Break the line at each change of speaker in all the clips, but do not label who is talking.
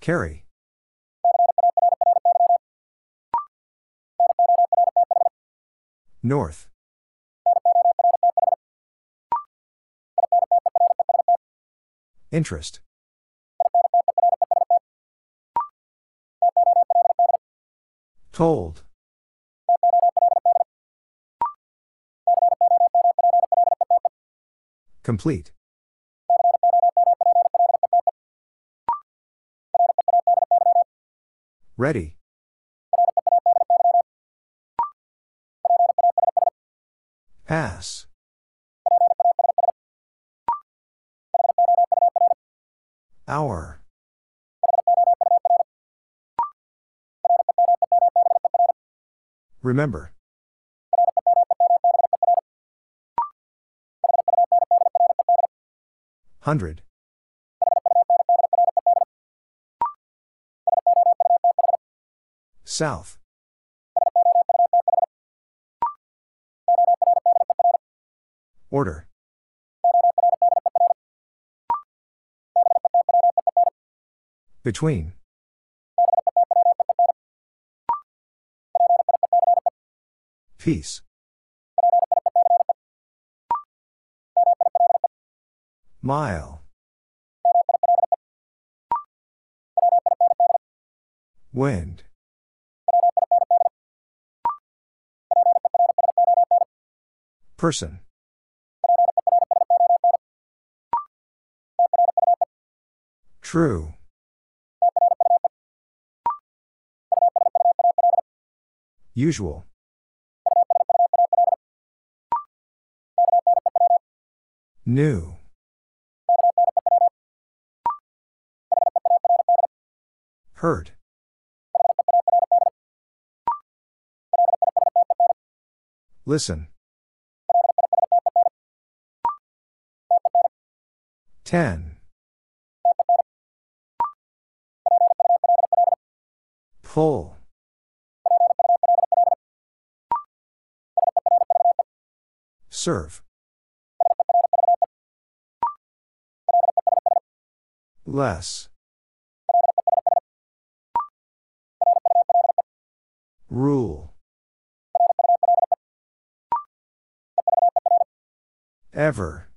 Carry. North. Interest. Told. Complete. Ready. Pass. Hour. Remember. Hundred. South. Order. Between. Peace. Mile. Wind. Person. True. Usual. New. Hurt. Listen. Ten. Pull. Serve. Less. Rule. Ever.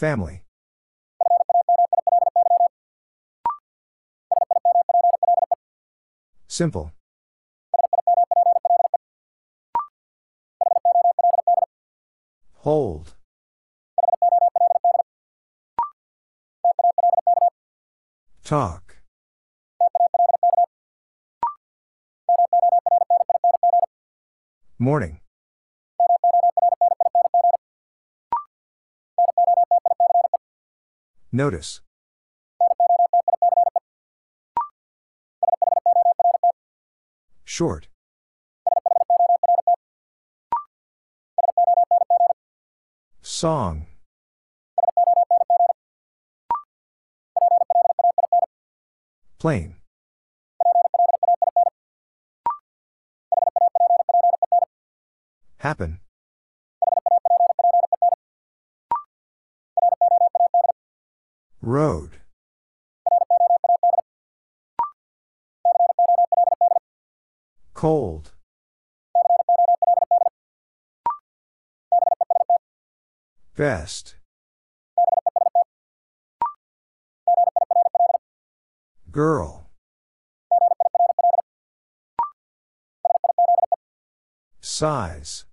Family. Simple. Hold. Talk. Morning. Notice. Short. Song. Plain. Happen. Road. Cold. Best. Girl. Size.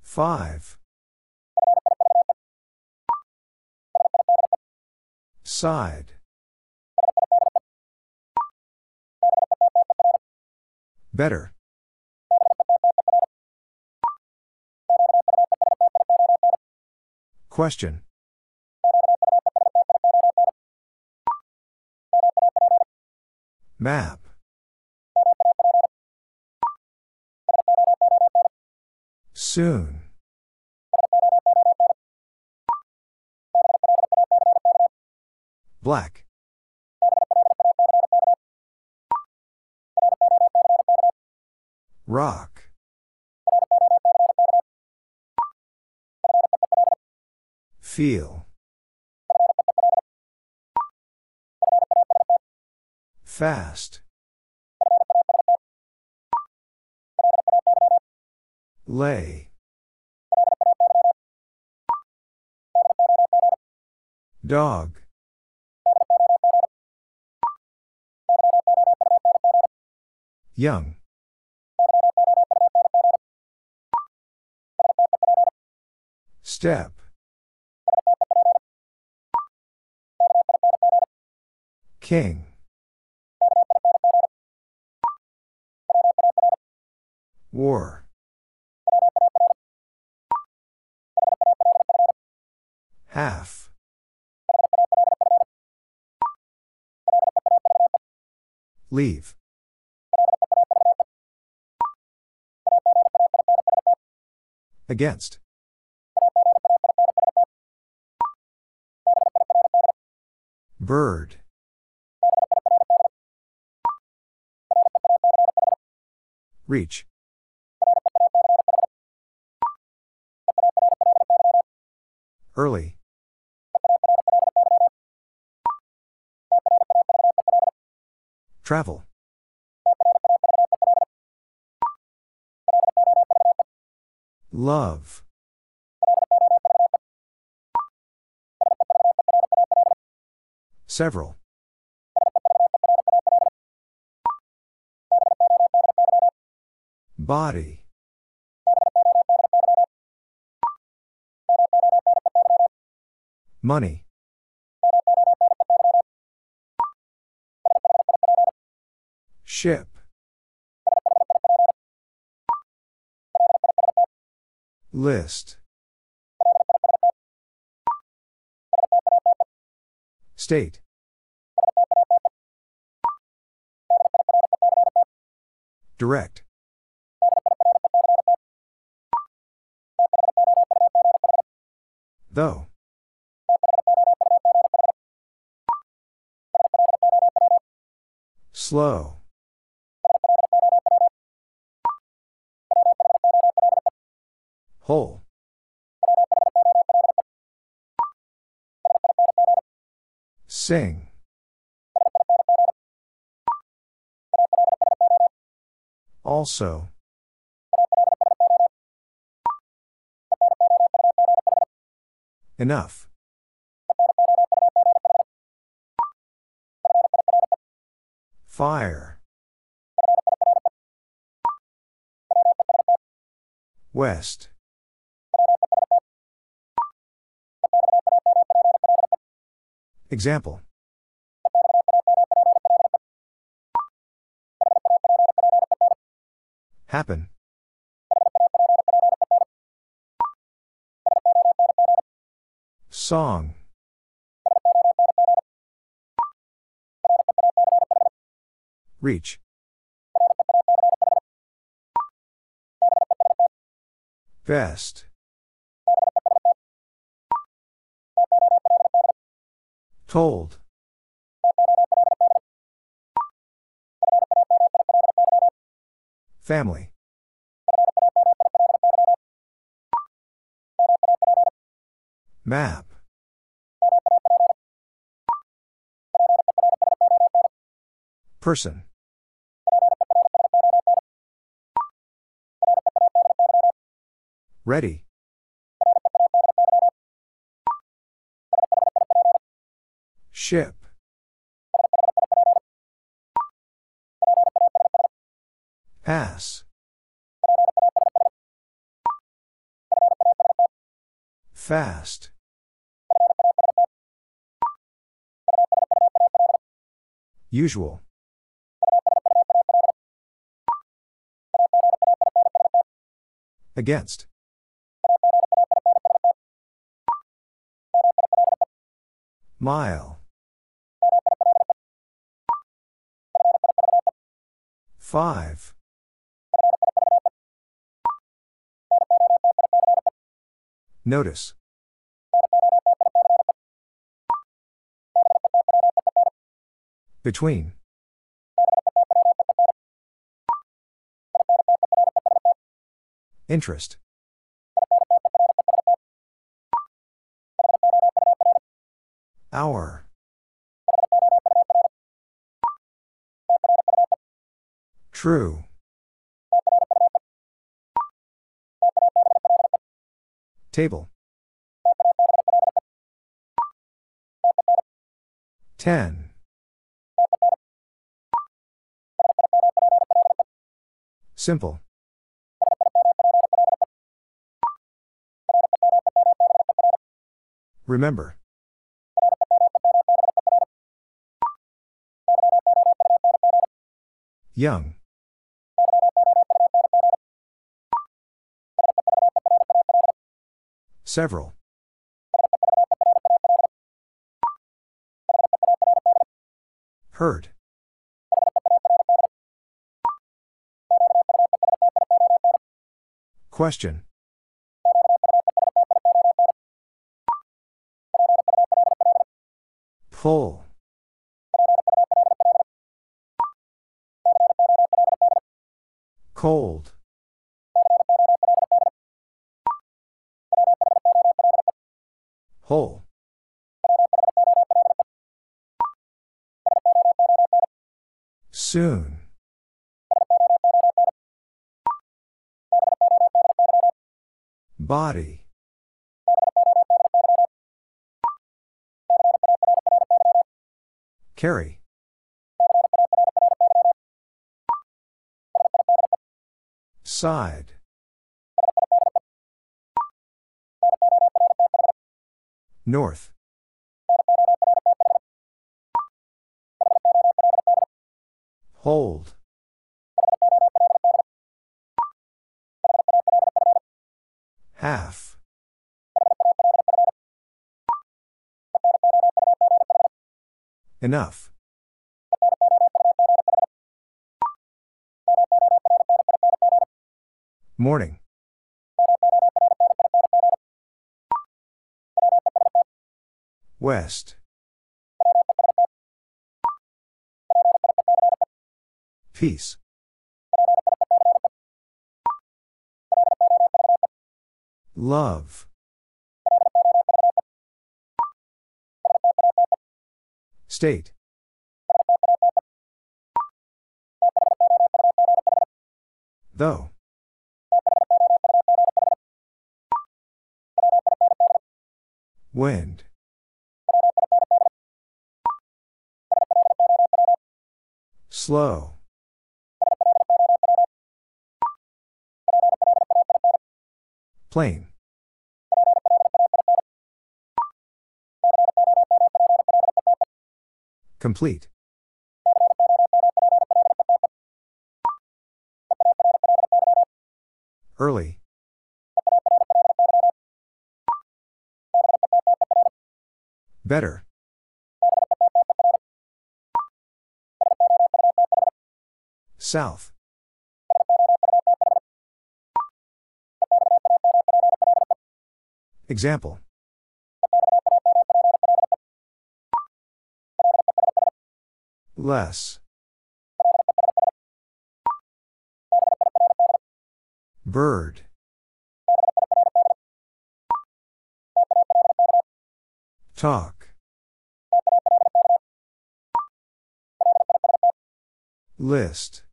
Five. Side. Better. Question. Map. Soon. Black. Rock. Feel. Fast. Lay. Dog. Young. Step. King. War. Half. Leave. Against. Bird. Reach. Early. Travel. Love. Several. Body. Money. Ship. List. State. Direct. Though. Slow. Whole. Sing. Also. Enough. Fire. West. Example. Happen. Song. Reach. Best. Told. Family. Map. Person. Ready. Ship. Pass. Fast. Usual. Against. Mile. Five. Notice. Between. Interest. Hour. True. Table. Ten. Simple. Remember. Young. Several. Hurt. Question. Pull. Cold. Whole. Soon. Body. Carry. Side. North. Hold. Half. Enough. Morning. West. Peace. Love. State. Though. Wind. Slow. Plain. Complete. Early. Better. South. Example. Less. Bird. Talk. List.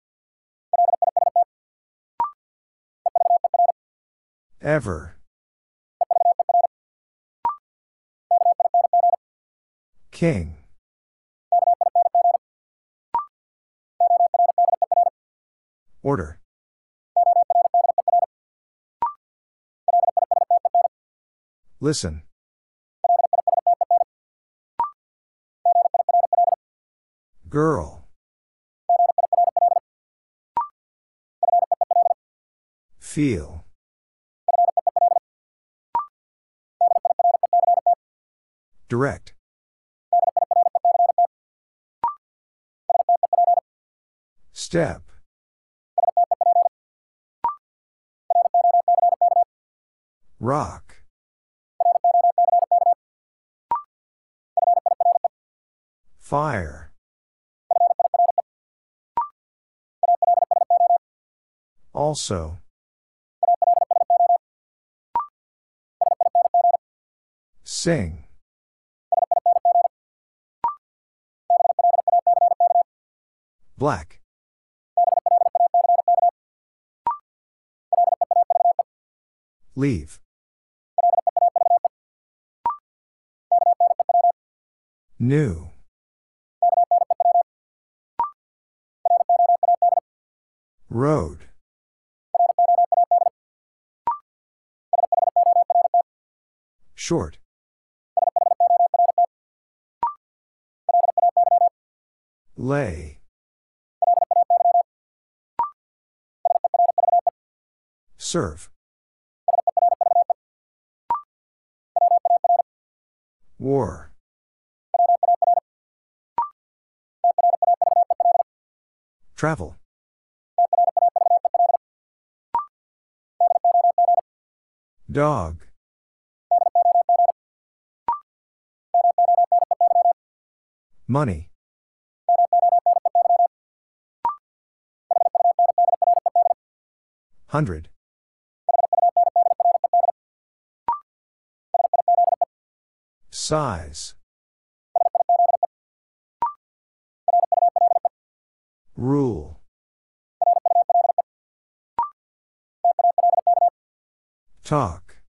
Ever. King. Order. Listen. Girl. Feel. Direct. Step. Rock. Fire. Also. Sing. Black. Leave. New. Road. Short. Lay. Serve. War. Travel. Dog. Money. Hundred. Size. Rule. Talk.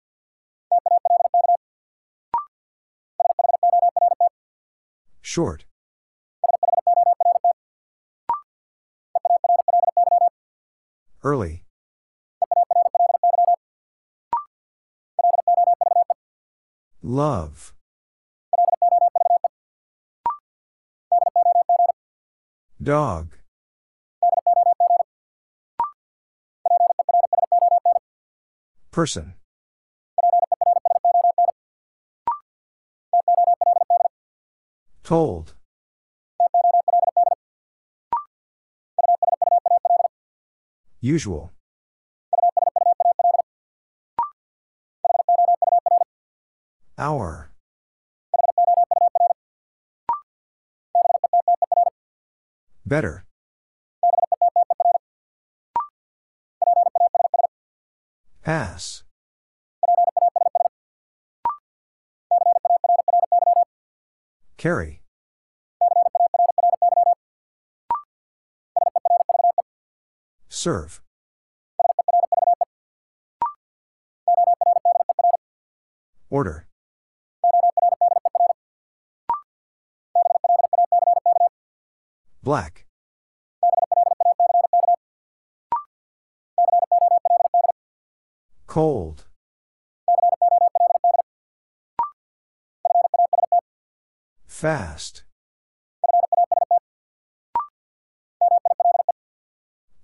Short. Early. Love. Dog. Person. Told. Usual. Hour. Better. Pass. Carry. Serve. Order. Black. Cold. Fast.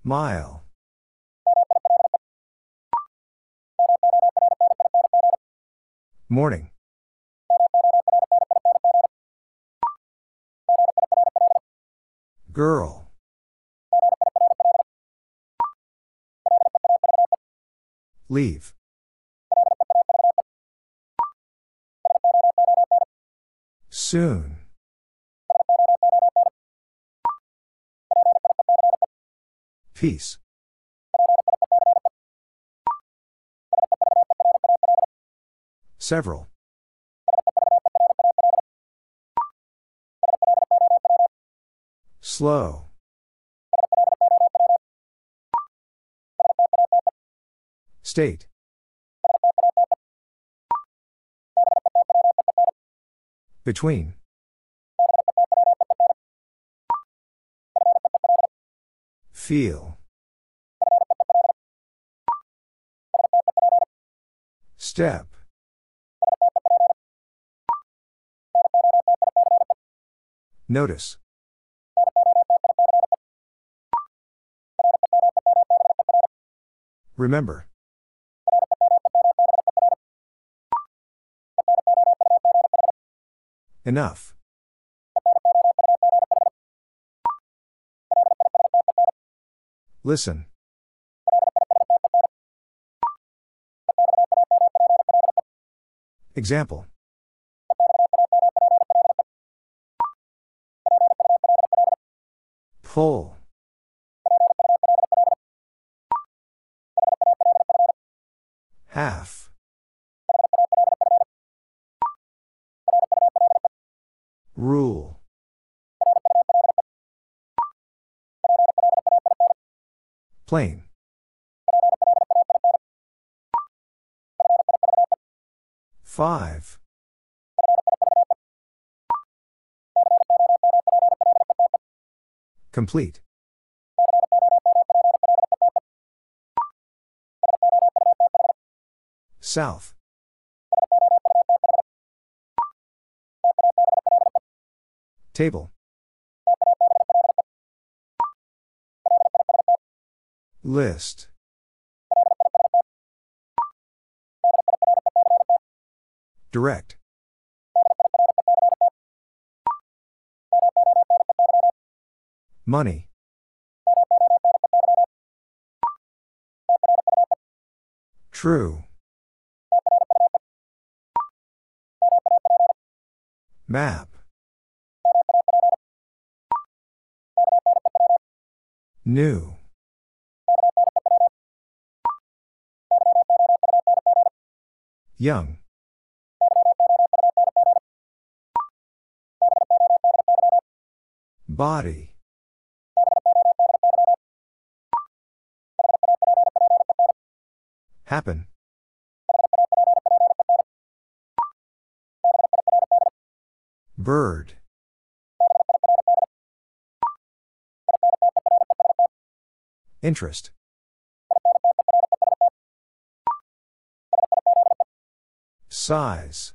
Mile. Morning. Girl. Leave. Soon. Peace. Several. Slow. State. Between. Feel. Step. Notice. Remember. Enough. Listen. Example. Pull. Half. Rule. Plain. Five. Complete. South. Table. List. Direct. Money. True. Map. New. Young. Body. Happen. Bird. Interest. Size.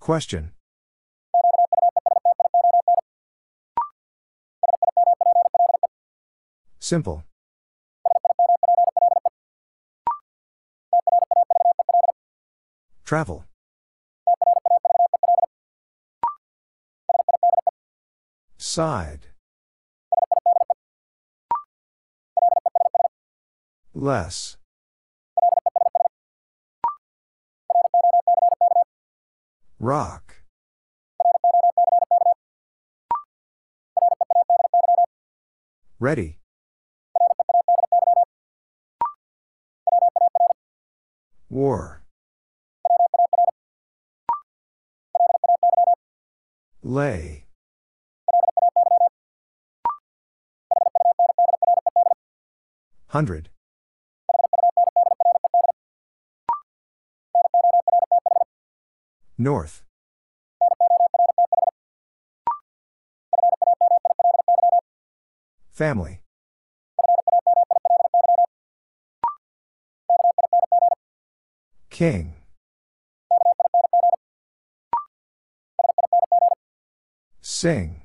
Question. Simple. Travel. Side. Less. Rock. Ready. War. Lay. Hundred. North. Family. King. Sing.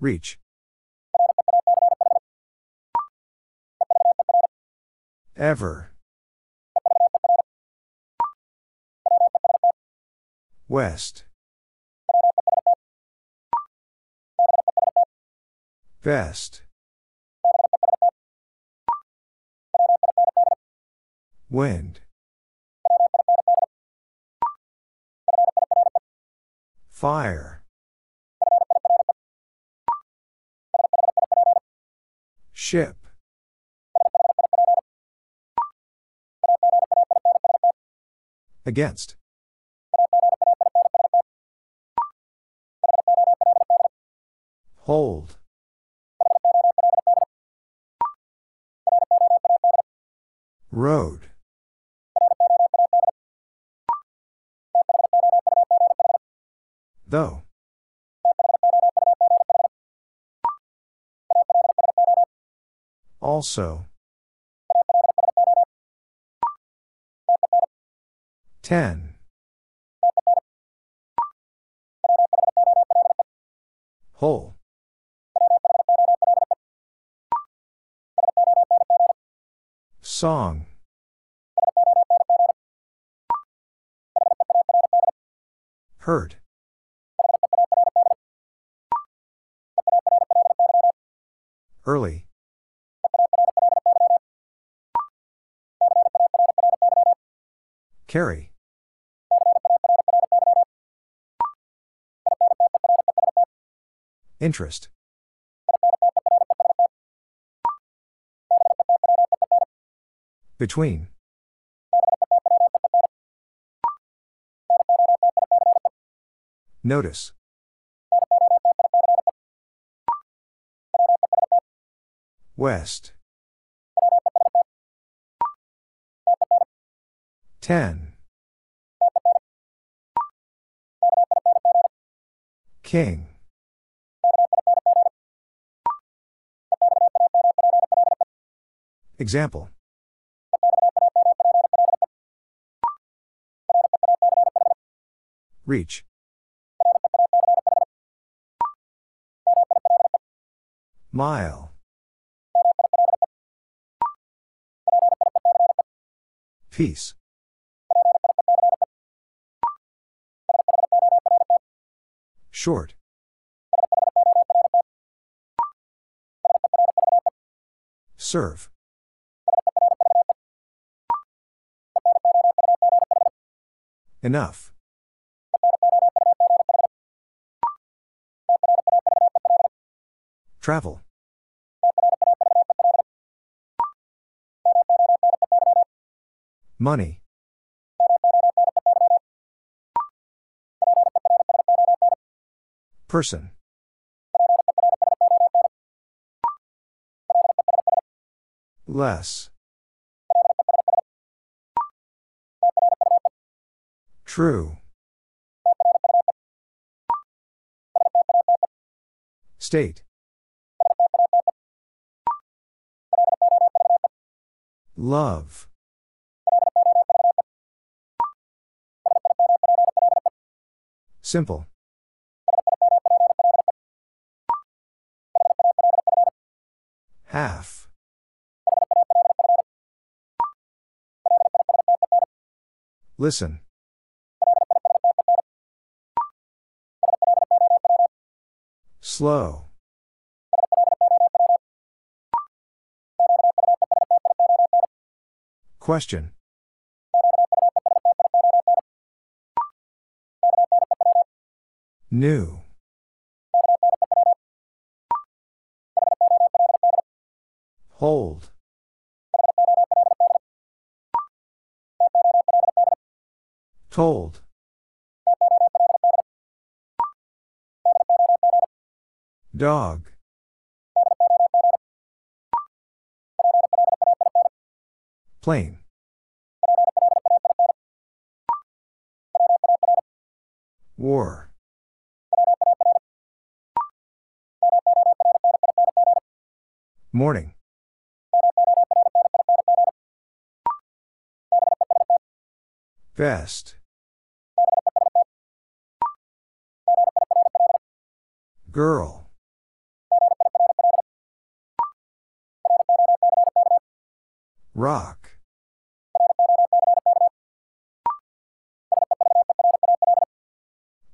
Reach. Ever. West. Best. Wind. Fire. Ship. Against. Hold. Road. Though. Also. Ten. Whole. Song. Hurt. Early. Carry. Interest. Between. Notice. West. Ten. King. Example. Reach. Mile. Peace. Short. Serve. Enough. Travel. Money. Person. Less. True. State. Love. Simple. Half. Listen. Slow. Question. New. Hold. Told. Dog. Plain. War. Morning. Best. Girl. Rock.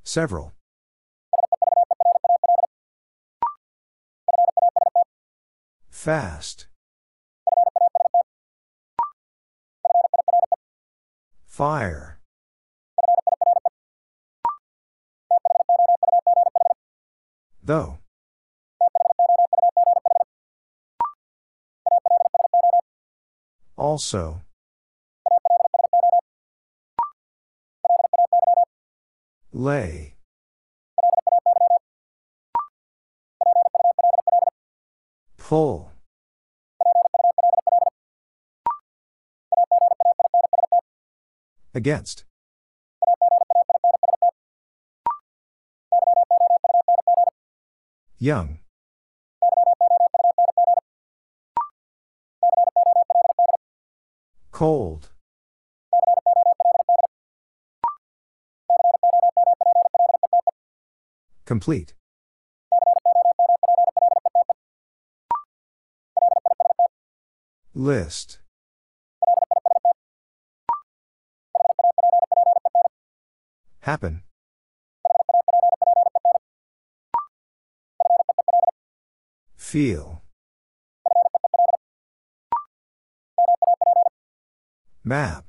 Several. Fast. Fire. Though. Also. Lay. Pull. Against. Young. Cold. Complete. List. Happen. Feel. Map.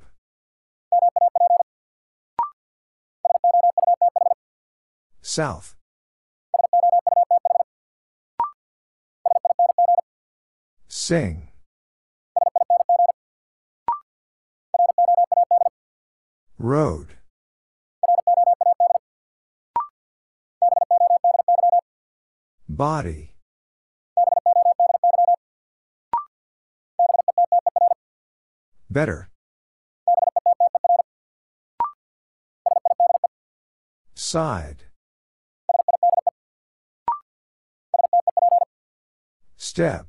South. Sing. Road. Body. Better. Side. Step.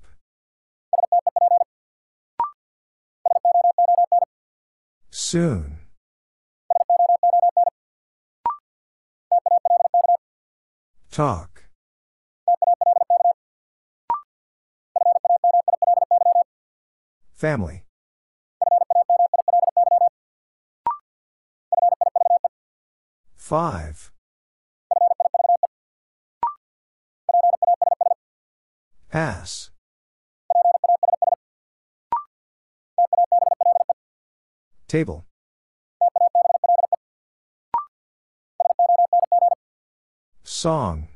Soon. Talk. Family. Five. Pass. Table. Song.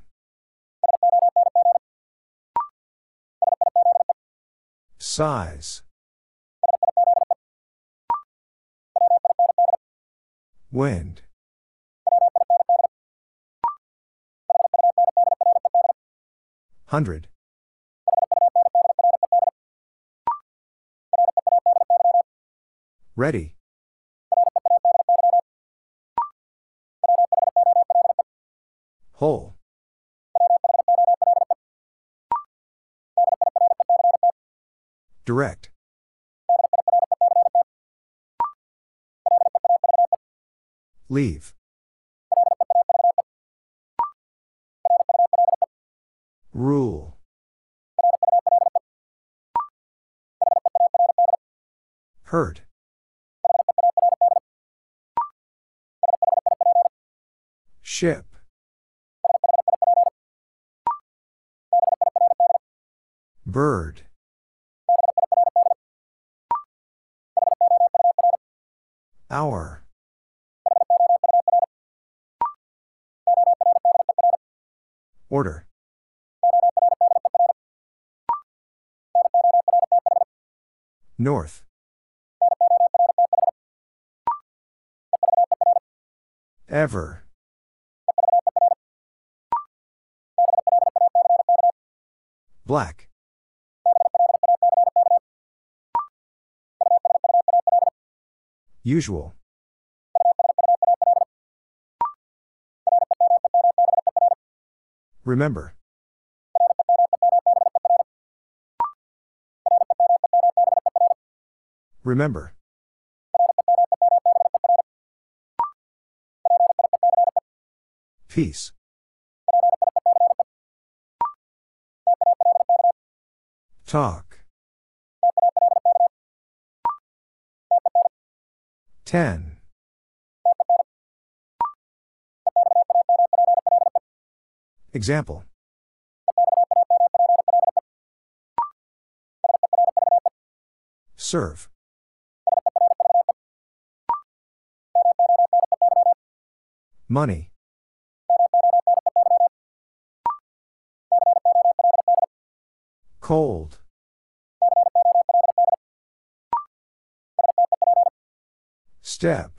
Size. Wind. Hundred. Ready. Whole. Direct. Leave. Rule. Hurt. Ship. Bird. Hour. Order. North. Ever. Black. Usual. Remember. Remember. Peace. Talk. Ten. Example. Serve. Money. Cold. Step.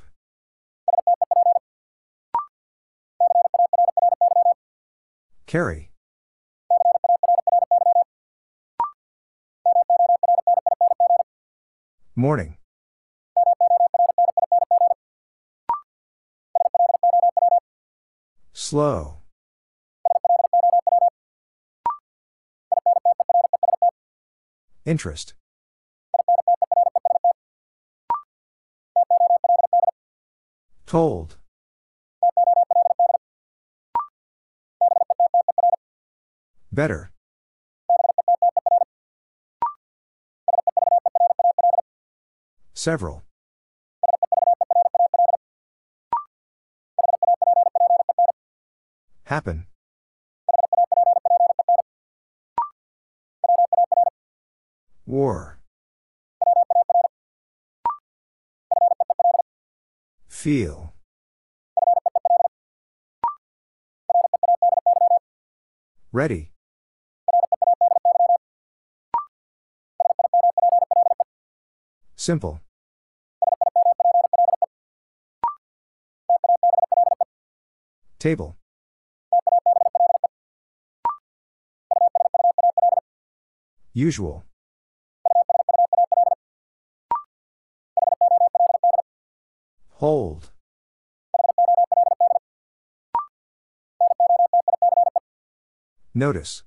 Carry. Morning. Slow. Interest. Told. Better. Several. Happen. War. Feel. Ready. Simple. Table. Usual. Hold. Notice.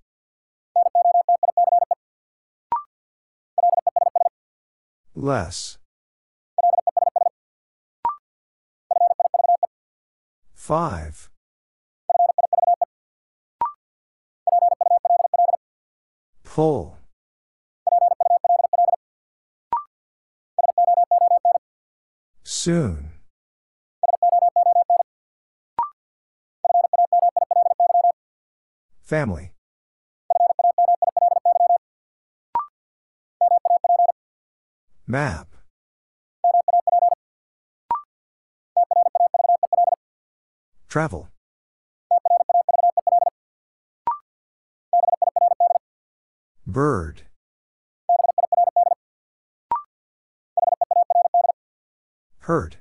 Less. Five. Pull. Soon. Family. Map. Travel. Bird. Hurt.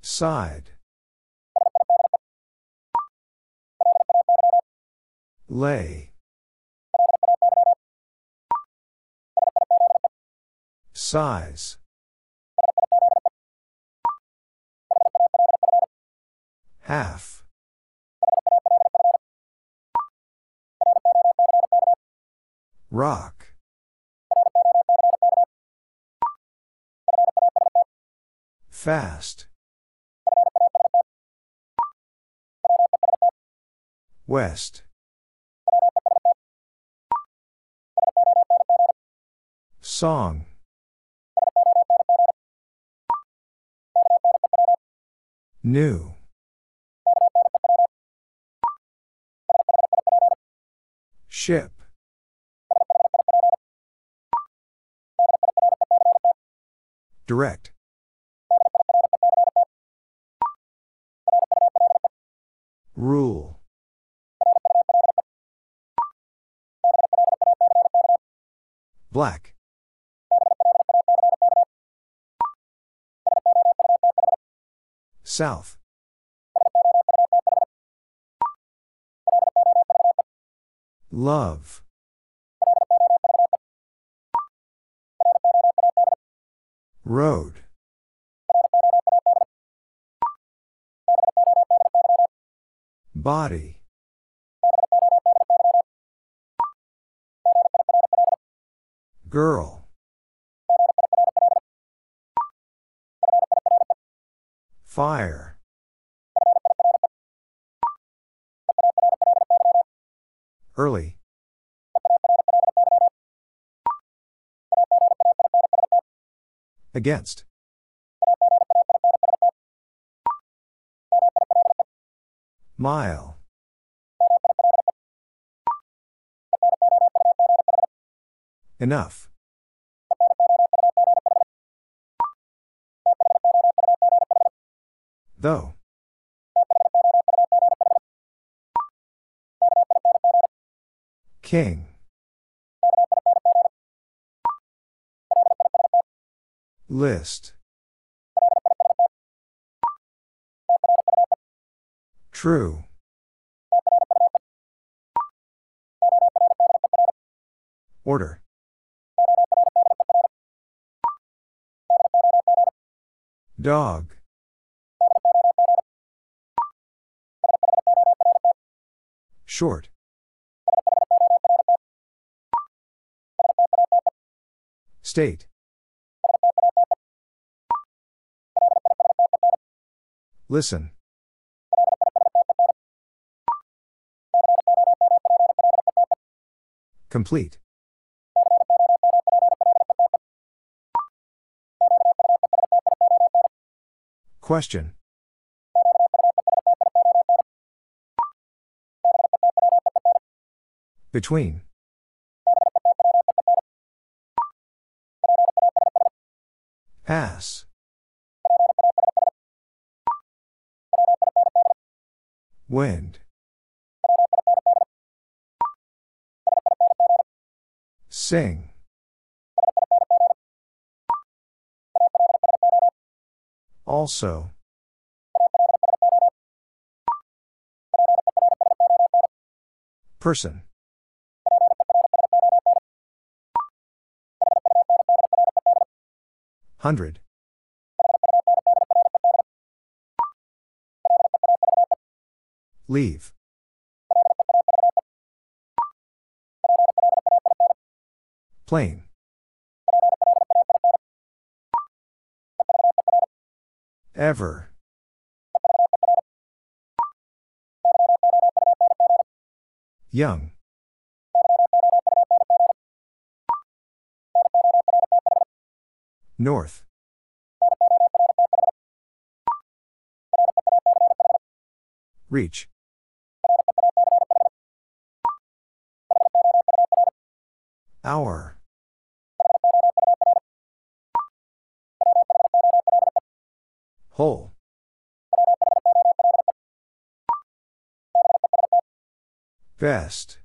Side. Lay. Size. Half. Rock. Fast. West. Song. New. Ship. Direct. Rule. Black. South. Love. Road. Body. Girl. Fire. Early. Against. Mile. Enough. Though. King. List. True. Order. Dog. Short. State. Listen. Complete. Question. Between. Pass. Wind. Sing. Also. Person. Hundred. Leave. Plain. Ever. Young. North. Reach. Hour. Whole. Best.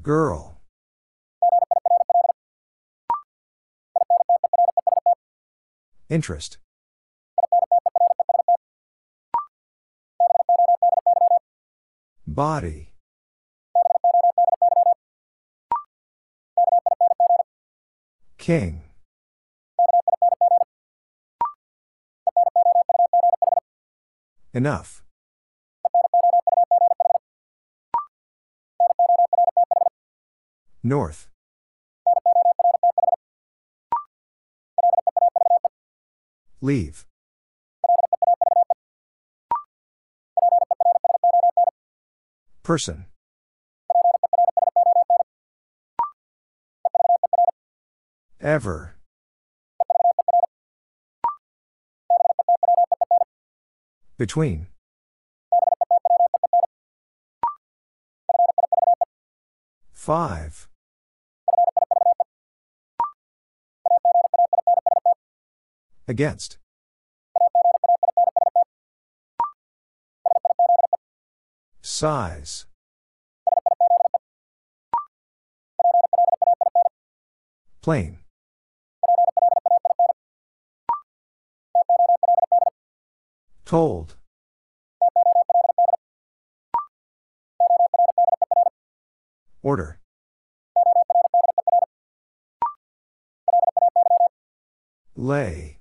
Girl. Interest. Body. King. Enough. North. Leave. Person. Ever. Between. Five. Against. Size. Plain. Told. Order. Lay.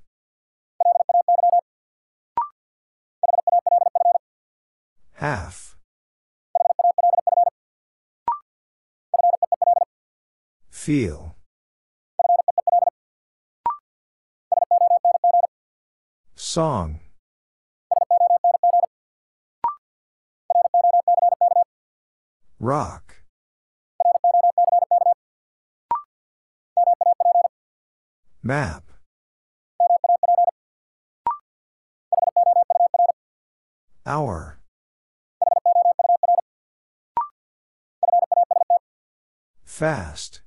Half. Feel. Song. Rock. Map. Hour. Fast.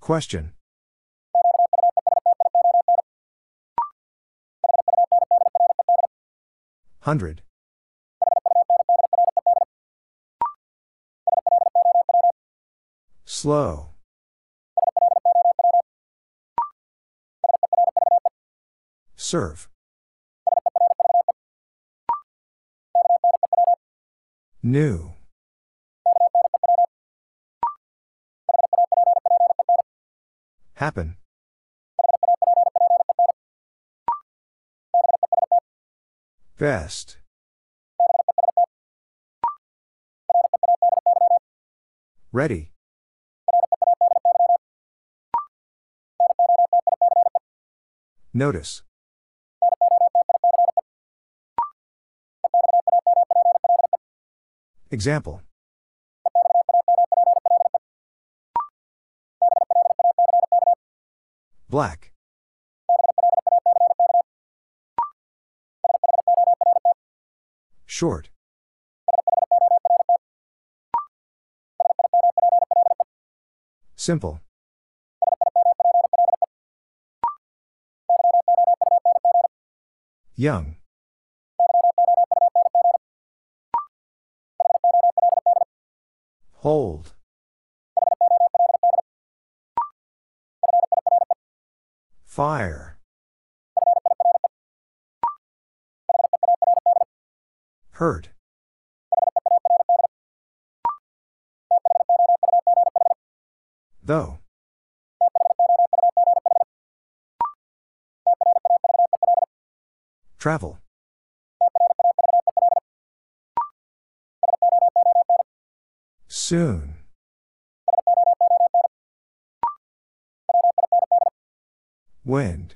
Question. Hundred. Slow. Serve. New. Happen. Best. Ready. Notice. Example. Black. Short. Simple. Young. Hold. Fire. Hurt. Though. Travel. Soon. Wind.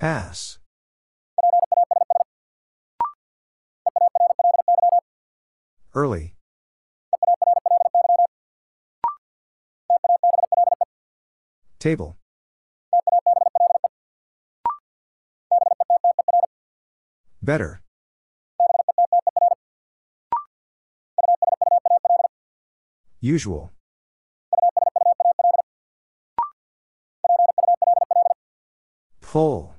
Pass. Early. Table. Better. Usual. Pull.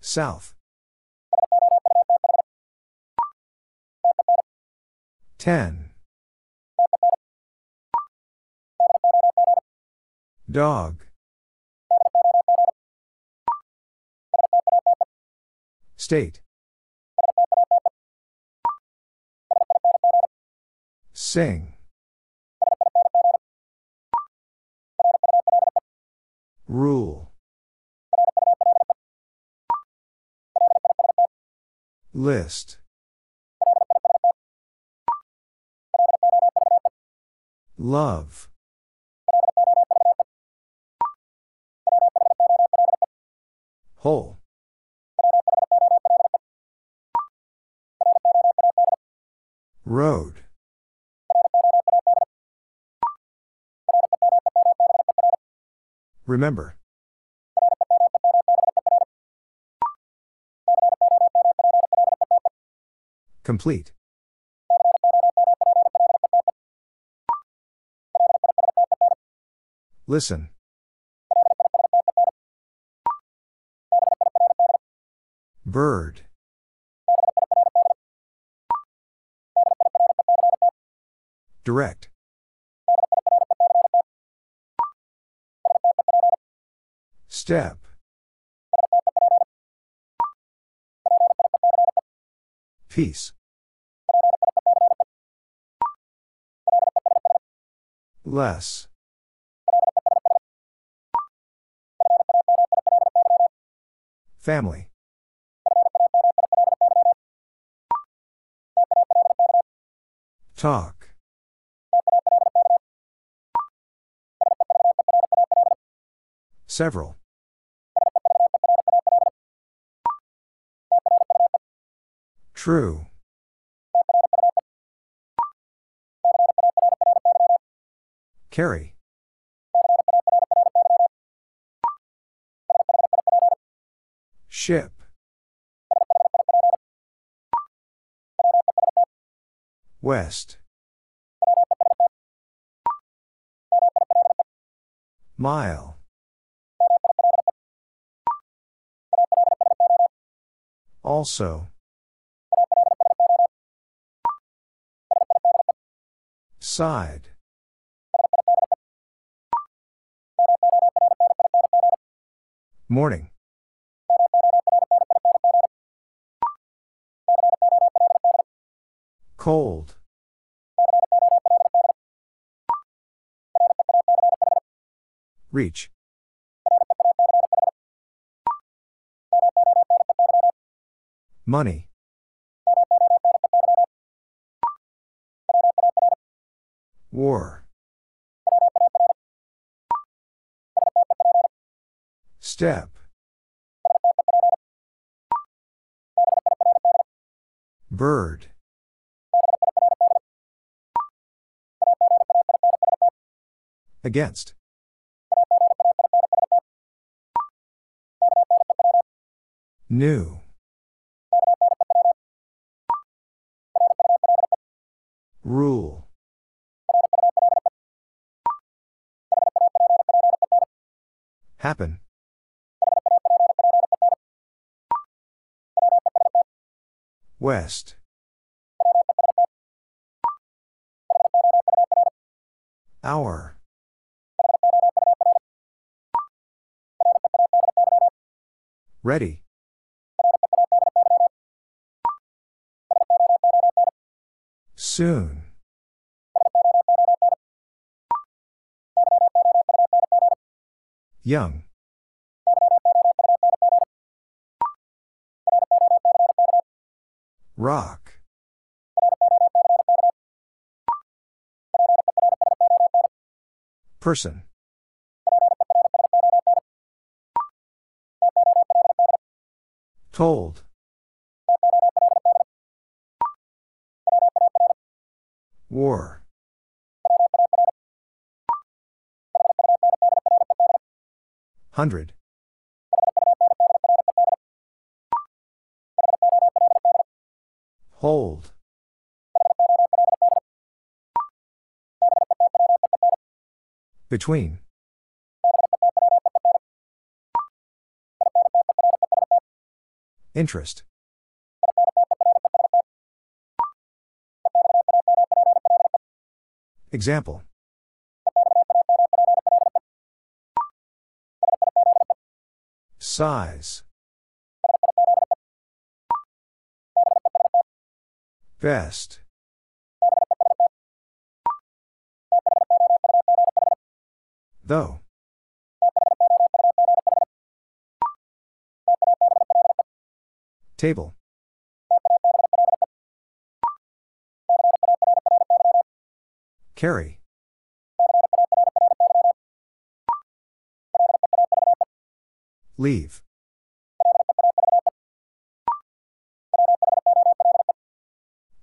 South. Ten. Dog. State. Sing. Rule. List. Love. Whole. Road. Remember. Complete. Listen. Bird. Direct. Step. Peace. Less. Family. Talk. Several. True. Carry. Ship. West. Mile. Also. Side. Morning. Cold. Reach. Money. War. Step. Bird. Against. New. Rule. Happen. West. Hour. Ready. Soon. Young. Rock. Person. Told. Hundred. Hold. Between. Interest. Example. Size. Best. Though. Table. Carry. Leave.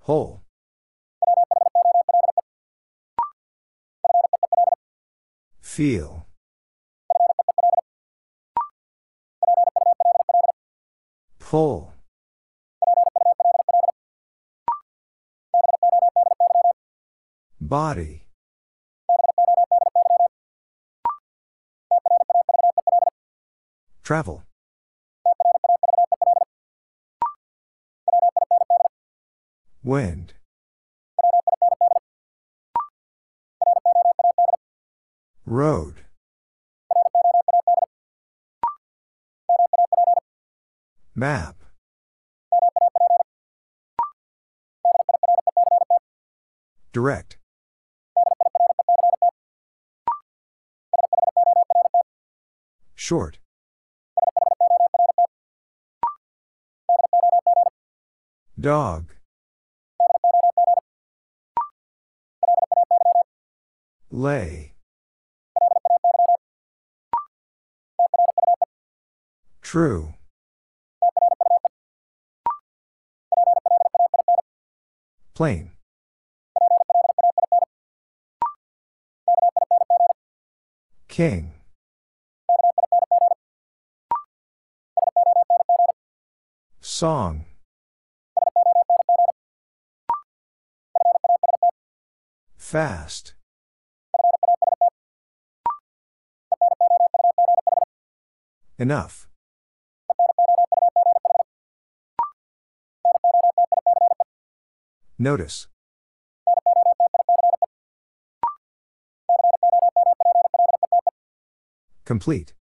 Whole. Feel. Pull. Body. Travel. Wind. Road. Map. Direct. Short. Dog. Lay. True. Plain. King. Song. Fast. Enough. Notice. Complete.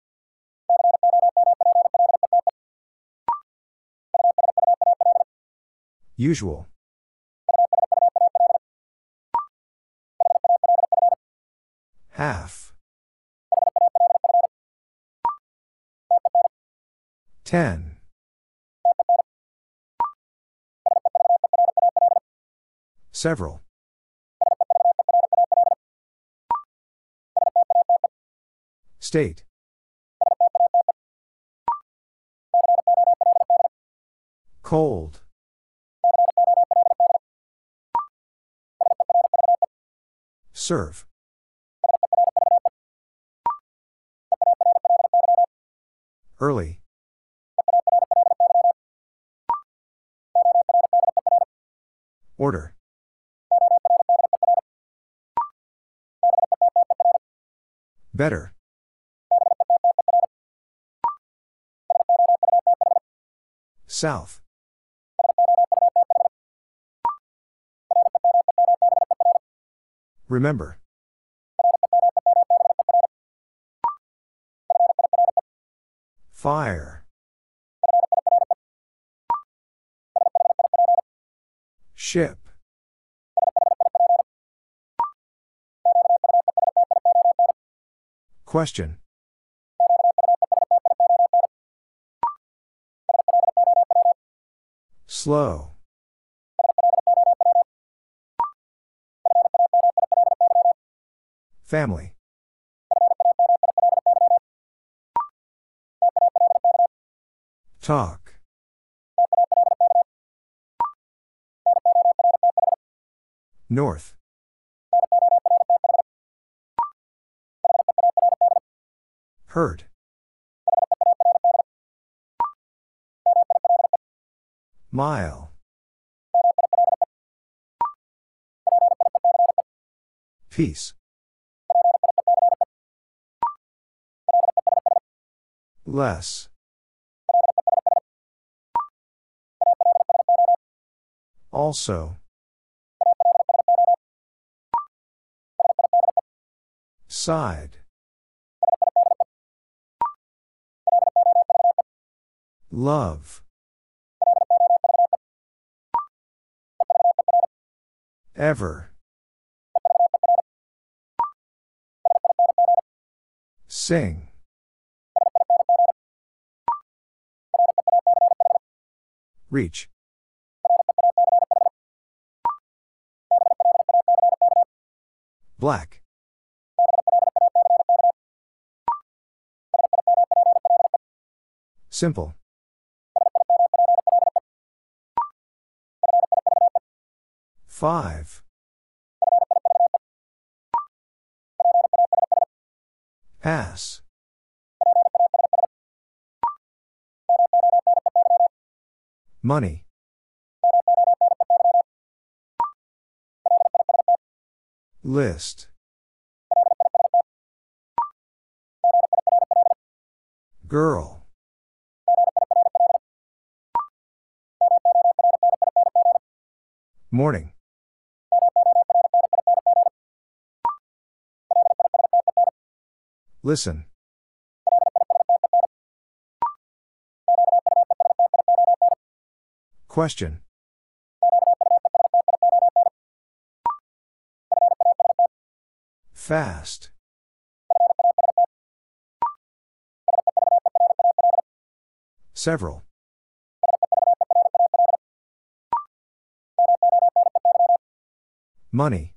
Usual. Half. Ten. Several. State. Cold. Serve. Early. Order. Better. South. Remember. Fire. Ship. Question. Slow. Family. Talk. North. Hurt. Mile. Peace. Less. Also. Side. Love. Ever. Sing. Reach. Black. Simple. Five. Pass. Money. List. Girl. Morning. Listen. Question. Fast. Several. Money.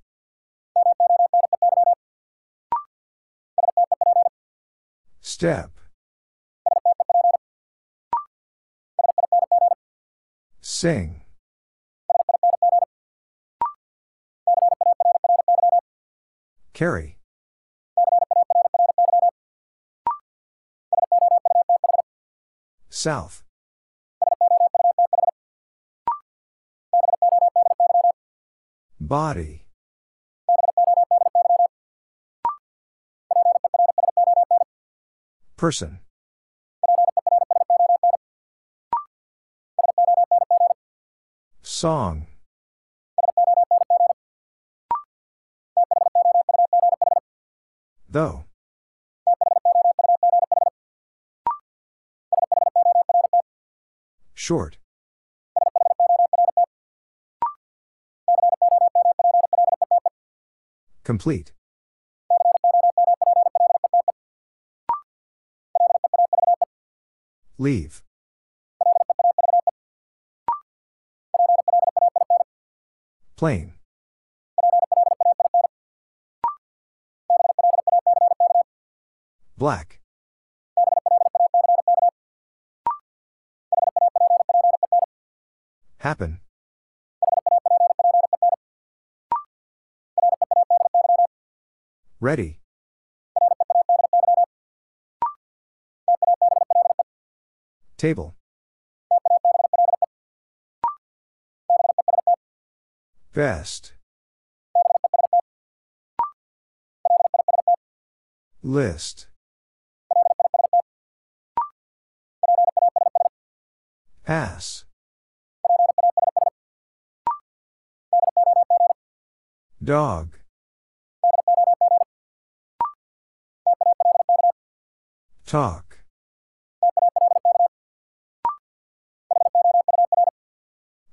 Step. Sing. Carry. South. Body. Person. Song. Though. Short. Complete. Leave. Plain. Black. Happen. Ready. Table. Best. List. Pass. Dog. Talk.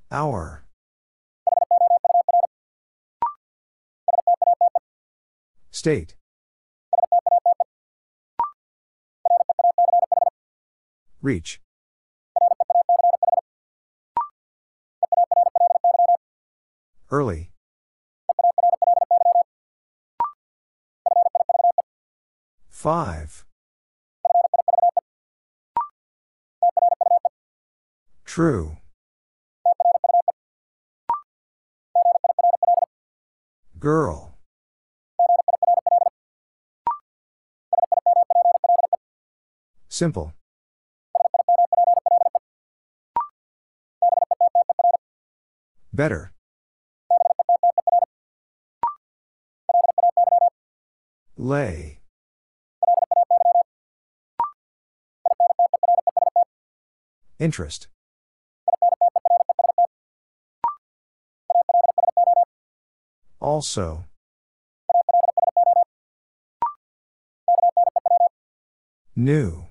Hour. State. Reach. Early. Five. True. Girl. Simple. Better. Lay. Interest. Also. New.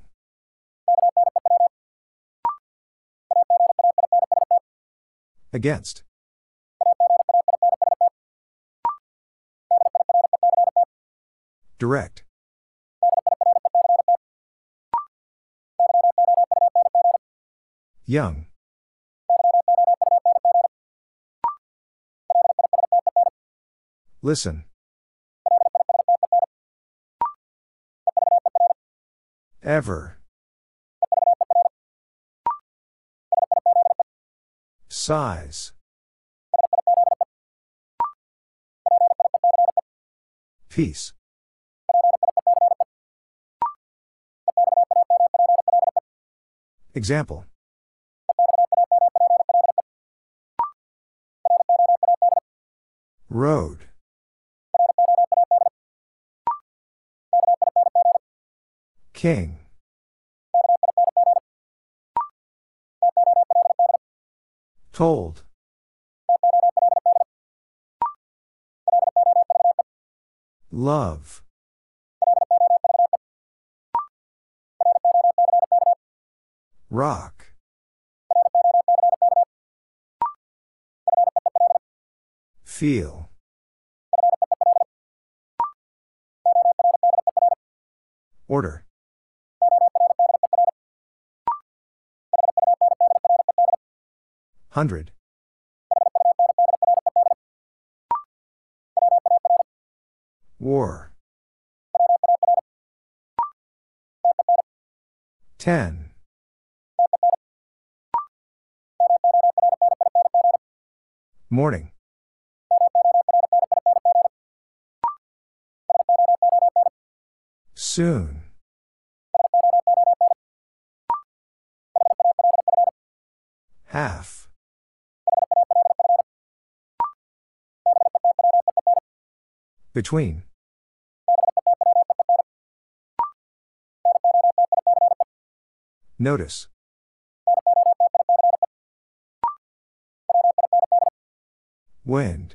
Against. Direct. Young. Listen. Ever. Size. Peace. Example. Road. King. Told. Love. Rock. Feel. Order. Hundred. War. Ten. Morning. Soon. Half. Between. Notice. Wind.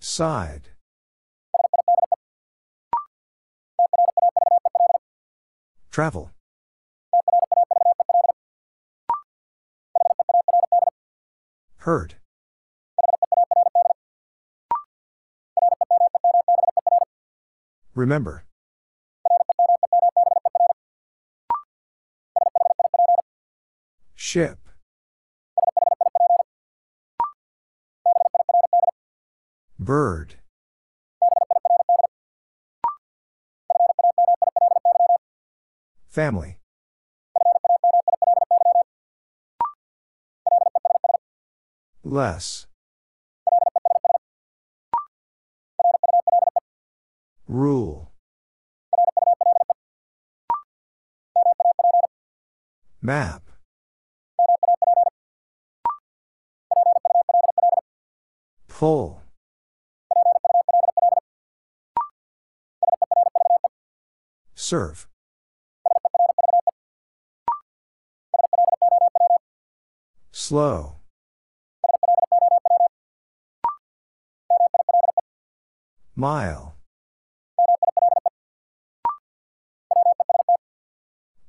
Side. Travel. Hurt. Remember. Ship. Bird. Family. Less. Rule. Map. Pull. Serve. Slow. Mile.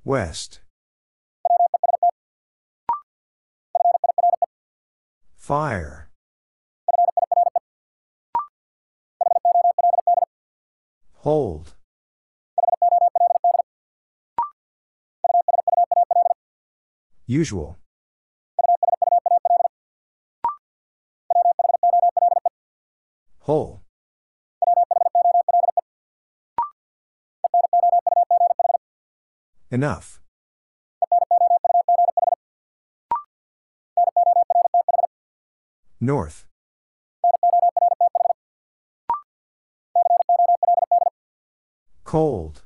West. Fire. Hold. Usual. Whole. Enough. North. Cold.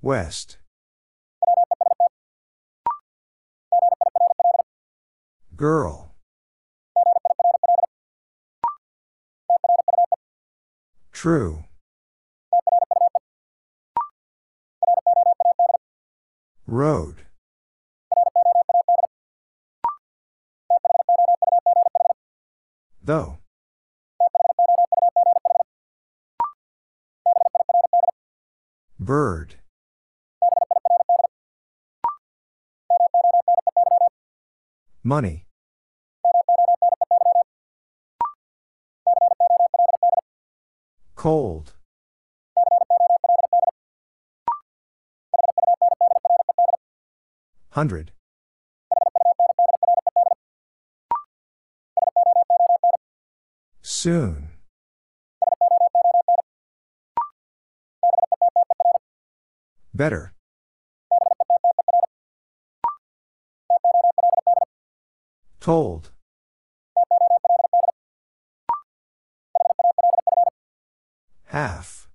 West. Girl. True. Road. Though. Bird. Money. Cold. Hundred. Soon. Better. Told. Half.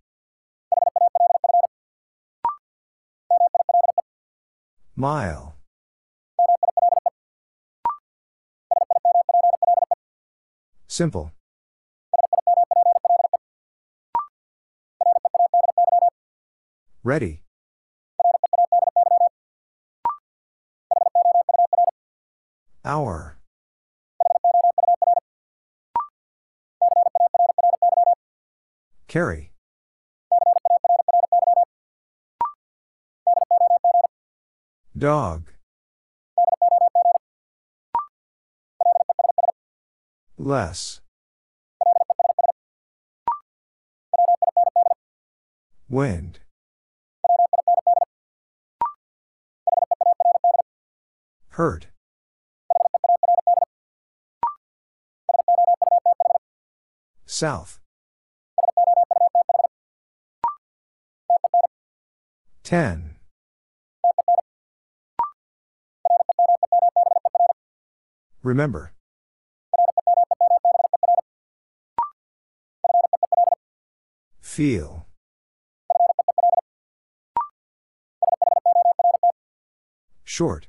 Mile. Simple. Ready. Hour. Carry. Dog. Less. Wind. Hurt. South. Ten. Remember. Feel. Short.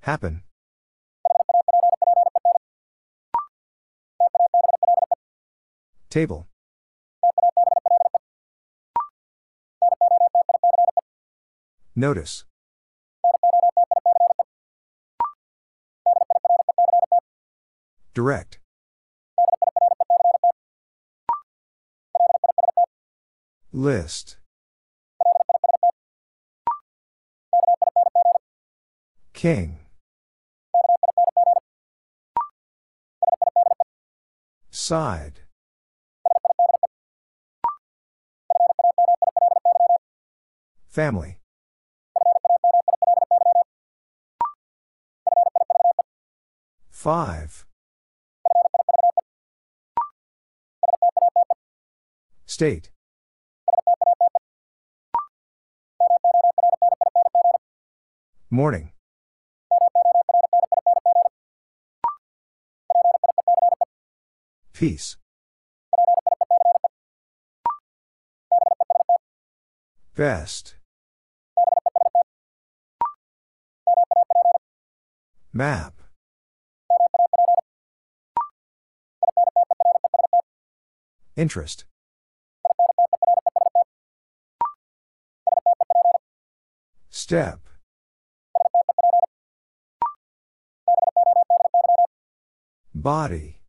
Happen. Table. Notice. Direct. List. King. Side. Family. Five. State. Morning. Peace. Best. Map. Interest. Step. Body.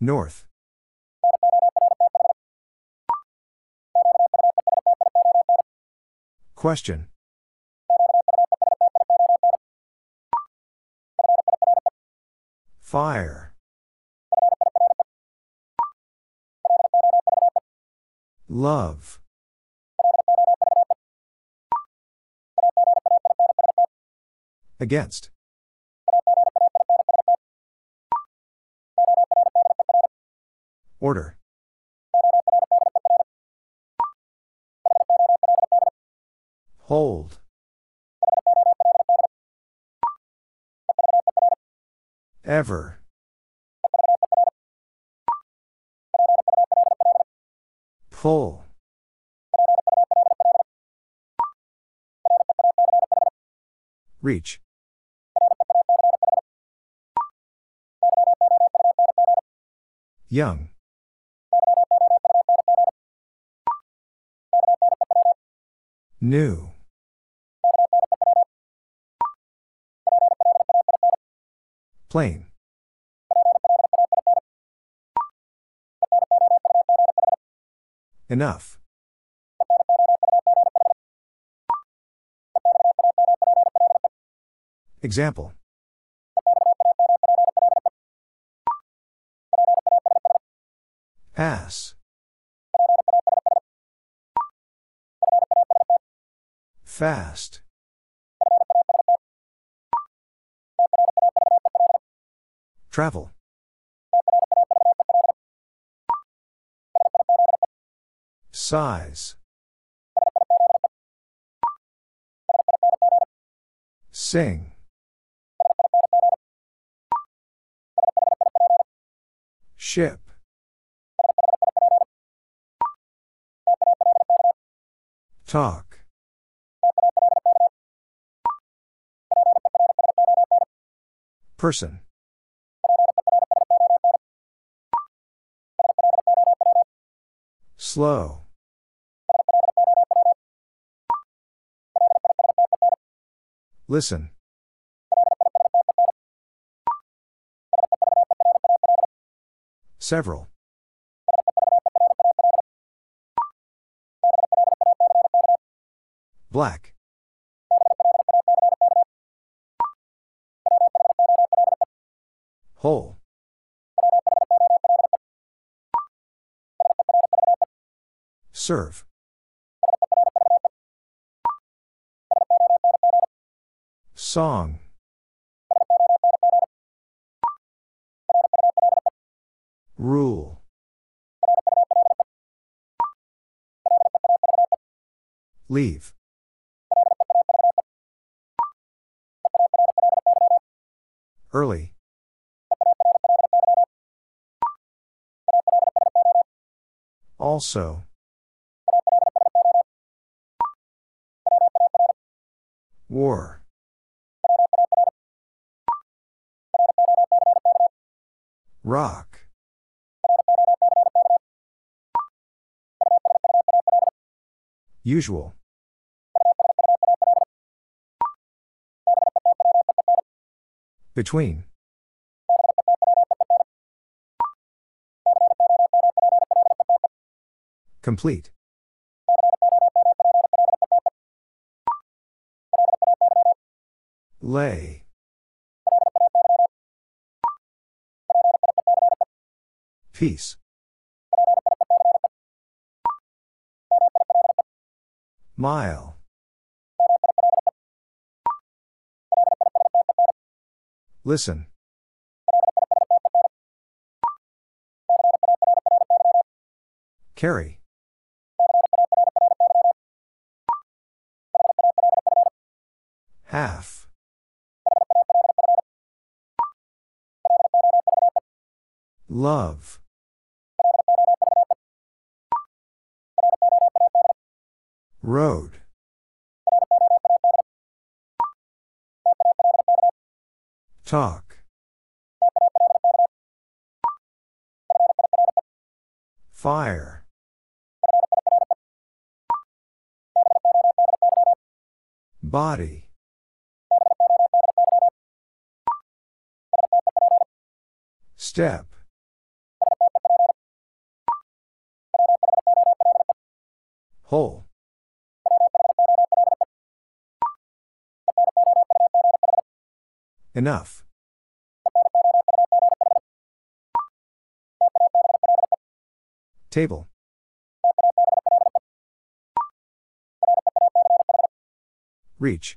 North. Question. Fire. Love. Against. Order. Hold. Ever. Pull. Reach. Young. New. Plain. Enough. Example. Pass. Fast. Travel. Size. Sing. Ship. Talk. Person. Slow. Listen. Several. Black. Whole. Serve. Song. Rule. Leave. Early. Also. War. Rock. Usual. Between. Complete. Lay. Peace. Mile. Listen. Carry. Half. Love. Road. Talk. Fire. Body. Step. Whole. Enough. Table. Reach.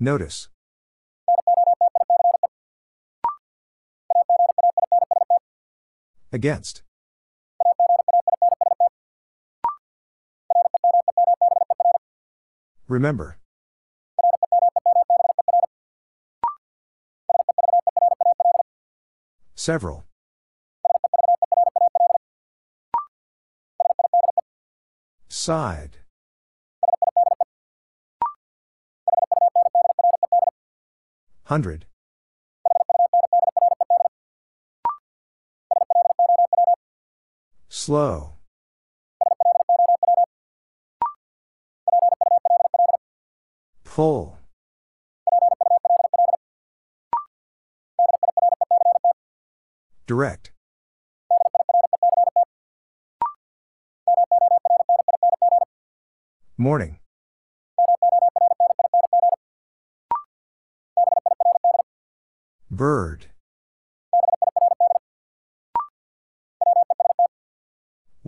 Notice. Against. Remember. Several. Side. Hundred. Slow. Pull. Direct. Morning.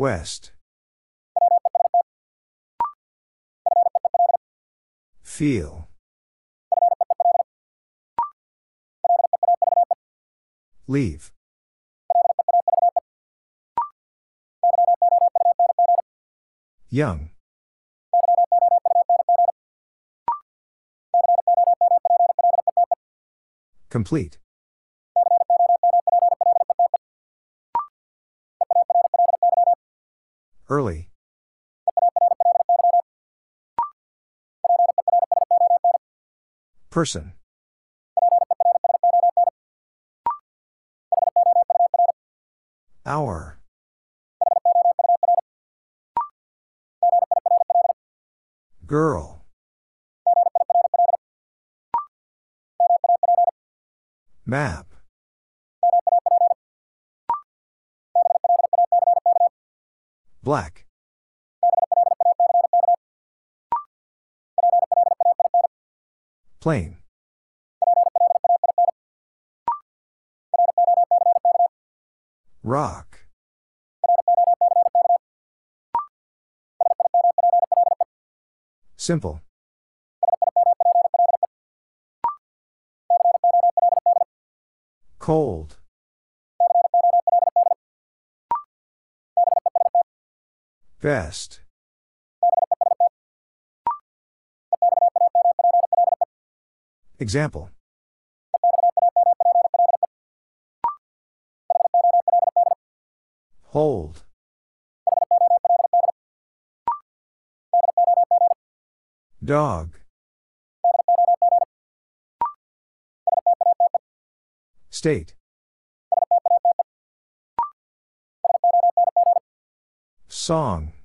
West. Feel. Leave. Young. Complete. Early. Person. Hour. Girl. Map. Black. Plain. Rock. Simple. Cold. Best. Example. Hold. Dog. State. Song.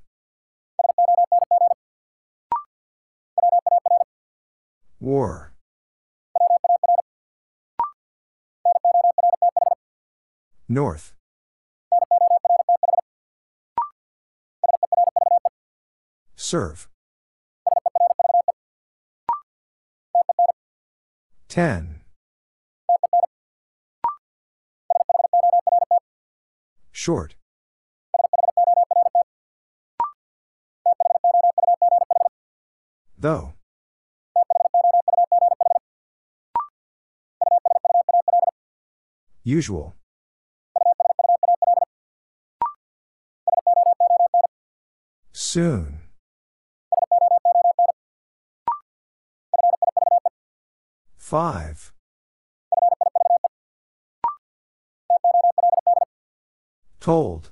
War. North. Serve. Ten. Short. Though. Usual. Soon. Five. Told.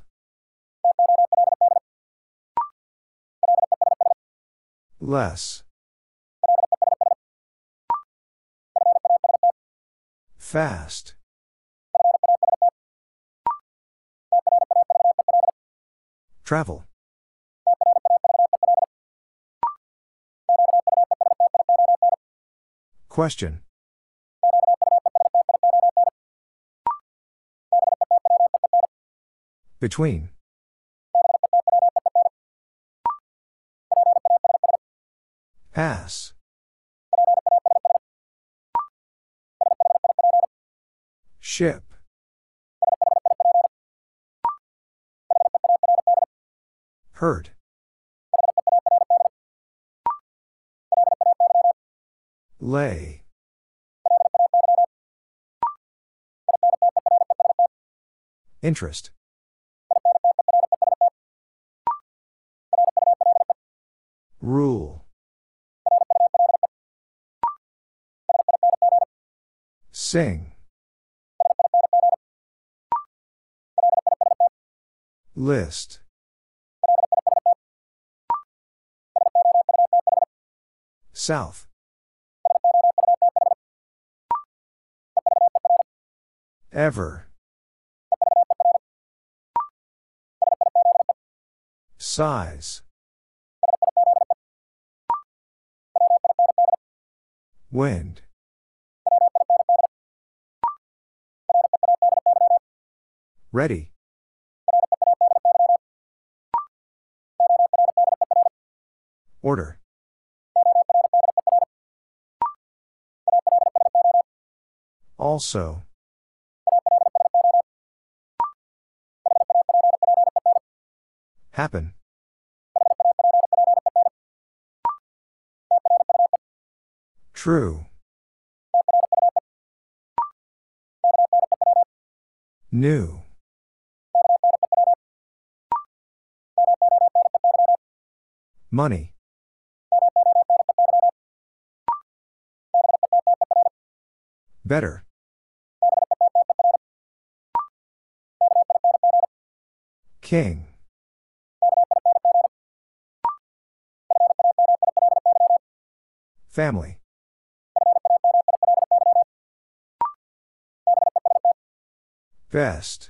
Less. Fast. Travel. Question. Between. Pass. Ship. Hurt. Lay. Interest. Rule. Sing. List. South. Ever. Size. Wind. Ready. Order. Also. Happen. True. New. Money. Better. King. Family. Best.